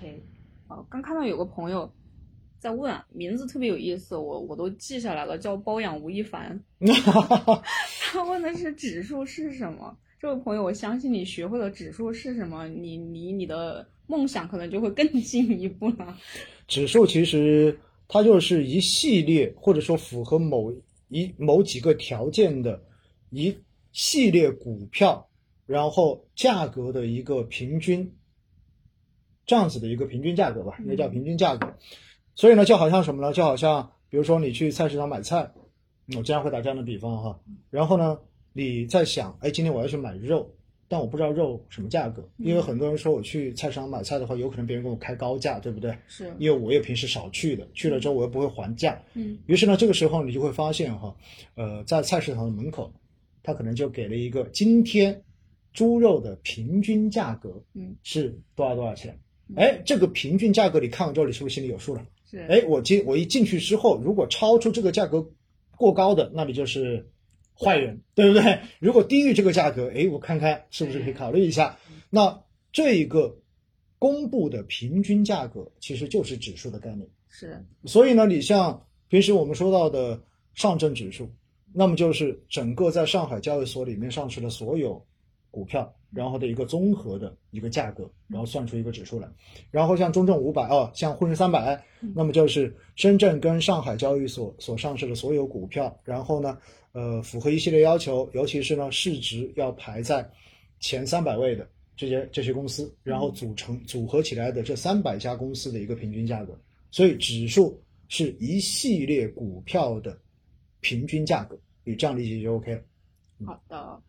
OK，哦，刚看到有个朋友在问，名字特别有意思，我我都记下来了，叫包养吴亦凡。他问的是指数是什么？这位朋友，我相信你学会了指数是什么，你离你的梦想可能就会更进一步了。指数其实它就是一系列，或者说符合某一某几个条件的一系列股票，然后价格的一个平均，这样子的一个平均价格吧，应该叫平均价格。所以呢，就好像什么呢？就好像比如说你去菜市场买菜，我经常会打这样的比方哈，然后呢。你在想，哎，今天我要去买肉，但我不知道肉什么价格，因为很多人说我去菜市场买菜的话，有可能别人给我开高价，对不对？是，因为我也平时少去的，去了之后我又不会还价。嗯。于是呢，这个时候你就会发现哈，呃，在菜市场的门口，他可能就给了一个今天猪肉的平均价格，嗯，是多少多少钱？哎，这个平均价格你看完之后，你是不是心里有数了？是。哎，我进我一进去之后，如果超出这个价格过高的，那你就是。坏人，对不对？如果低于这个价格，哎，我看看是不是可以考虑一下。那这一个公布的平均价格其实就是指数的概念。是。所以呢，你像平时我们说到的上证指数，那么就是整个在上海交易所里面上市的所有股票。然后的一个综合的一个价格，然后算出一个指数来。然后像中证五百啊，像沪深三百，那么就是深圳跟上海交易所所上市的所有股票。然后呢，呃，符合一系列要求，尤其是呢市值要排在前三百位的这些这些公司，然后组成组合起来的这三百家公司的一个平均价格。所以指数是一系列股票的平均价格，你这样理解就 OK 了。好的。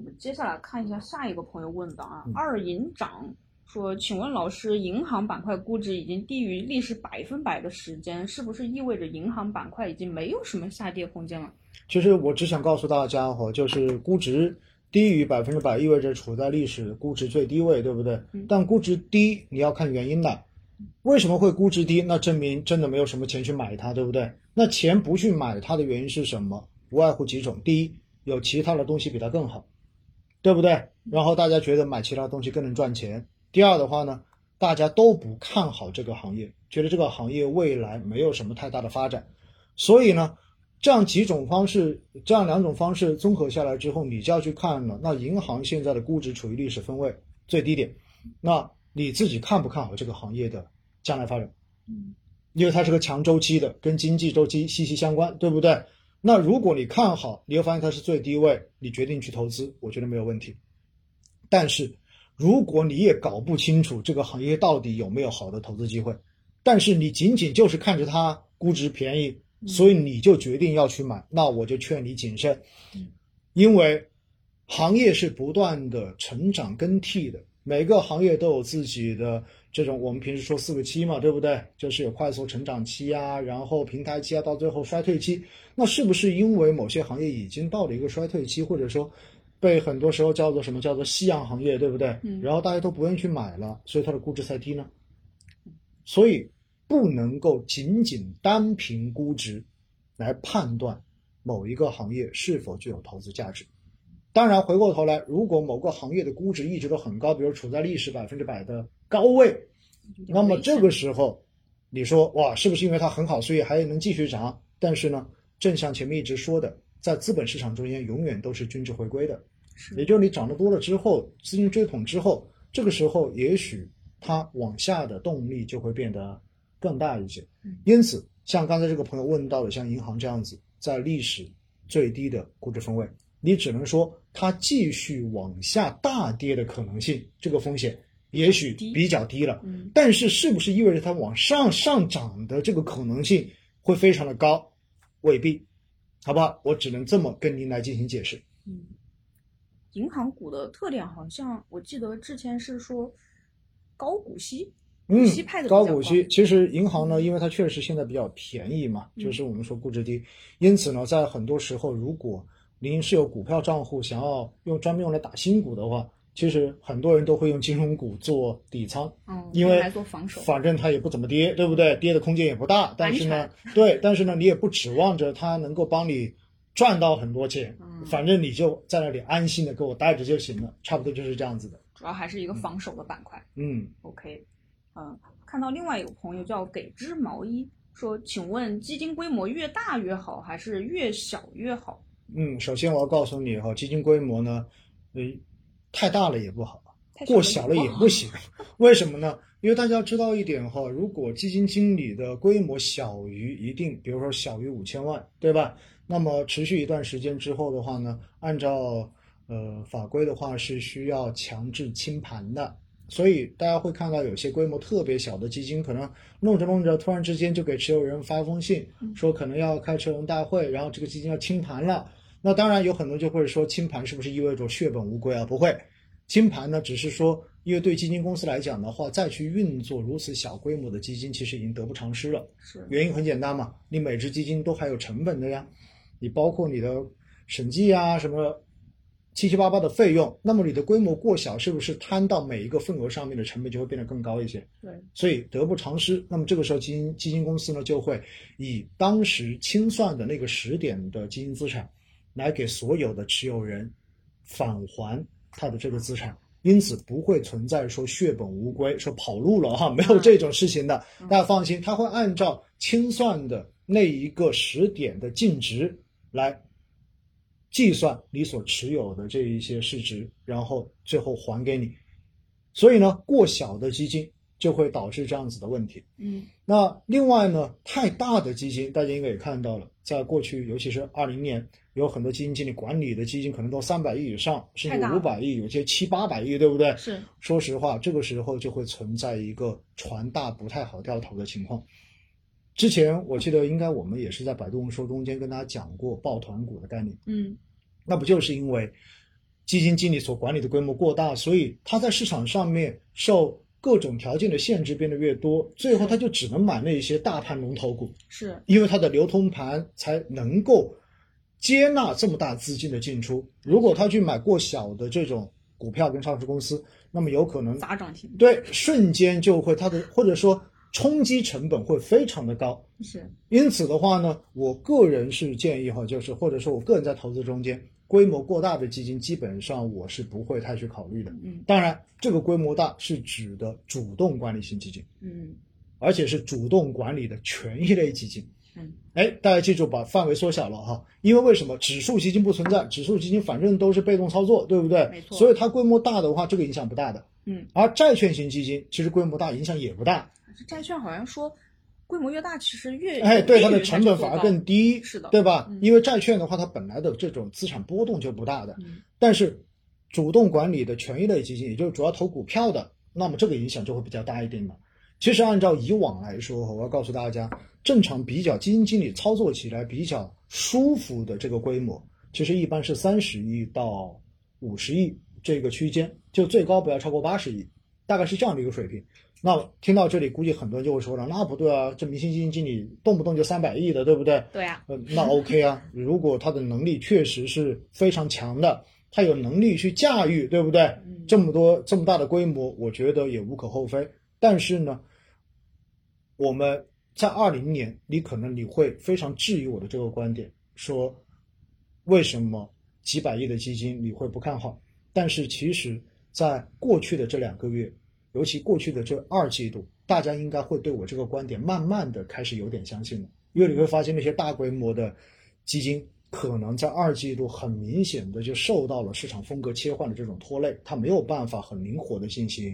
我们接下来看一下下一个朋友问的啊，二营长说，请问老师，银行板块估值已经低于历史百分百的时间，是不是意味着银行板块已经没有什么下跌空间了？其实我只想告诉大家哈，就是估值低于百分之百，意味着处在历史估值最低位，对不对？但估值低你要看原因的，为什么会估值低？那证明真的没有什么钱去买它，对不对？那钱不去买它的原因是什么？无外乎几种，第一，有其他的东西比它更好。对不对？然后大家觉得买其他东西更能赚钱。第二的话呢，大家都不看好这个行业，觉得这个行业未来没有什么太大的发展。所以呢，这样几种方式，这样两种方式综合下来之后，你就要去看了。那银行现在的估值处于历史分位最低点，那你自己看不看好这个行业的将来发展？嗯，因为它是个强周期的，跟经济周期息息相关，对不对？那如果你看好，你会发现它是最低位，你决定去投资，我觉得没有问题。但是，如果你也搞不清楚这个行业到底有没有好的投资机会，但是你仅仅就是看着它估值便宜，所以你就决定要去买，那我就劝你谨慎，因为行业是不断的成长更替的，每个行业都有自己的。这种我们平时说四个期嘛，对不对？就是有快速成长期啊，然后平台期啊，到最后衰退期。那是不是因为某些行业已经到了一个衰退期，或者说被很多时候叫做什么叫做夕阳行业，对不对？嗯。然后大家都不愿意去买了，所以它的估值才低呢。所以不能够仅仅单凭估值来判断某一个行业是否具有投资价值。当然，回过头来，如果某个行业的估值一直都很高，比如处在历史百分之百的高位，那么这个时候，你说哇，是不是因为它很好，所以还能继续涨？但是呢，正像前面一直说的，在资本市场中间，永远都是均值回归的，也就是你涨得多了之后，资金追捧之后，这个时候也许它往下的动力就会变得更大一些。因此，像刚才这个朋友问到的，像银行这样子，在历史最低的估值分位。你只能说它继续往下大跌的可能性，这个风险也许比较低了。但是是不是意味着它往上上涨的这个可能性会非常的高？未必，好不好？我只能这么跟您来进行解释。嗯，银行股的特点好像我记得之前是说高股息，嗯，高股息。其实银行呢，因为它确实现在比较便宜嘛，就是我们说估值低，因此呢，在很多时候如果您是有股票账户，想要用专门用来打新股的话，其实很多人都会用金融股做底仓，嗯，因为来做防守，反正它也不怎么跌，对不对？跌的空间也不大，但是呢，对，但是呢，你也不指望着它能够帮你赚到很多钱，嗯，反正你就在那里安心的给我待着就行了，差不多就是这样子的。主要还是一个防守的板块，嗯，OK，嗯，看到另外一个朋友叫给织毛衣说，请问基金规模越大越好，还是越小越好？嗯，首先我要告诉你哈，基金规模呢，呃，太大了也不好，过小了也不行。为什么呢？因为大家知道一点哈，如果基金经理的规模小于一定，比如说小于五千万，对吧？那么持续一段时间之后的话呢，按照呃法规的话是需要强制清盘的。所以大家会看到有些规模特别小的基金，可能弄着弄着，突然之间就给持有人发一封信，说可能要开持有人大会，然后这个基金要清盘了。那当然有很多就会说清盘是不是意味着血本无归啊？不会，清盘呢只是说，因为对基金公司来讲的话，再去运作如此小规模的基金，其实已经得不偿失了。是原因很简单嘛，你每只基金都还有成本的呀，你包括你的审计啊什么。七七八八的费用，那么你的规模过小，是不是摊到每一个份额上面的成本就会变得更高一些？对，所以得不偿失。那么这个时候，基金基金公司呢就会以当时清算的那个时点的基金资产，来给所有的持有人返还他的这个资产，因此不会存在说血本无归、说跑路了哈，没有这种事情的。大家放心，他会按照清算的那一个时点的净值来。计算你所持有的这一些市值，然后最后还给你。所以呢，过小的基金就会导致这样子的问题。嗯，那另外呢，太大的基金，大家应该也看到了，在过去，尤其是二零年，有很多基金经理管理的基金可能都三百亿以上，甚至五百亿，有些七八百亿，对不对？是。说实话，这个时候就会存在一个船大不太好掉头的情况。之前我记得应该我们也是在百度说中间跟大家讲过抱团股的概念，嗯，那不就是因为基金经理所管理的规模过大，所以他在市场上面受各种条件的限制变得越多，最后他就只能买那些大盘龙头股，是因为它的流通盘才能够接纳这么大资金的进出。如果他去买过小的这种股票跟上市公司，那么有可能砸涨停，对，瞬间就会它的或者说。冲击成本会非常的高，是。因此的话呢，我个人是建议哈，就是或者说我个人在投资中间，规模过大的基金基本上我是不会太去考虑的。嗯，当然，这个规模大是指的主动管理型基金，嗯，而且是主动管理的权益类基金。嗯，哎，大家记住，把范围缩小了哈，因为为什么指数基金不存在？指数基金反正都是被动操作，对不对？没错。所以它规模大的话，这个影响不大的。嗯，而债券型基金其实规模大，影响也不大。债券好像说，规模越大，其实越哎，对它的成本反而更低，是的，对吧？因为债券的话，它本来的这种资产波动就不大的，嗯，但是主动管理的权益类基金，也就是主要投股票的，那么这个影响就会比较大一点嘛。其实按照以往来说，我要告诉大家，正常比较基金经理操作起来比较舒服的这个规模，其实一般是三十亿到五十亿这个区间，就最高不要超过八十亿，大概是这样的一个水平。那听到这里，估计很多人就会说了，那不对啊，这明星基金经理动不动就三百亿的，对不对？对啊。呃，那 OK 啊，如果他的能力确实是非常强的，他有能力去驾驭，对不对？这么多这么大的规模，我觉得也无可厚非。但是呢，我们在二零年，你可能你会非常质疑我的这个观点，说为什么几百亿的基金你会不看好？但是其实，在过去的这两个月。尤其过去的这二季度，大家应该会对我这个观点慢慢的开始有点相信了，因为你会发现那些大规模的基金可能在二季度很明显的就受到了市场风格切换的这种拖累，它没有办法很灵活的进行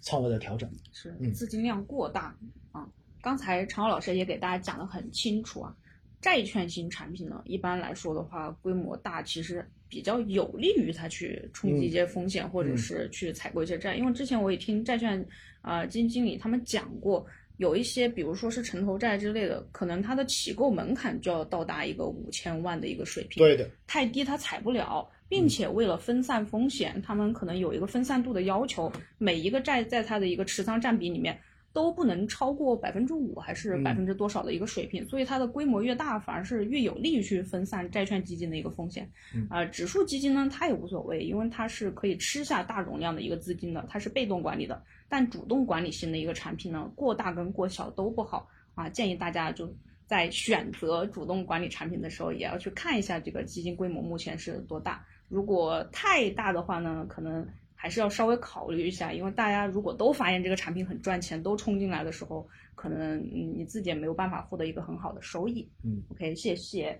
仓位的调整，是资金量过大啊。刚才常老师也给大家讲得很清楚啊。债券型产品呢，一般来说的话，规模大，其实比较有利于它去冲击一些风险，或者是去采购一些债。因为之前我也听债券啊基金经理他们讲过，有一些比如说是城投债之类的，可能它的起购门槛就要到达一个五千万的一个水平，对的，太低它踩不了，并且为了分散风险，他们可能有一个分散度的要求，每一个债在它的一个持仓占比里面。都不能超过百分之五，还是百分之多少的一个水平，所以它的规模越大，反而是越有利于去分散债券基金的一个风险。啊，指数基金呢，它也无所谓，因为它是可以吃下大容量的一个资金的，它是被动管理的。但主动管理型的一个产品呢，过大跟过小都不好啊，建议大家就在选择主动管理产品的时候，也要去看一下这个基金规模目前是多大。如果太大的话呢，可能还是要稍微考虑一下，因为大家如果都发现这个产品很赚钱，都冲进来的时候，可能你自己也没有办法获得一个很好的收益。嗯，OK，谢谢。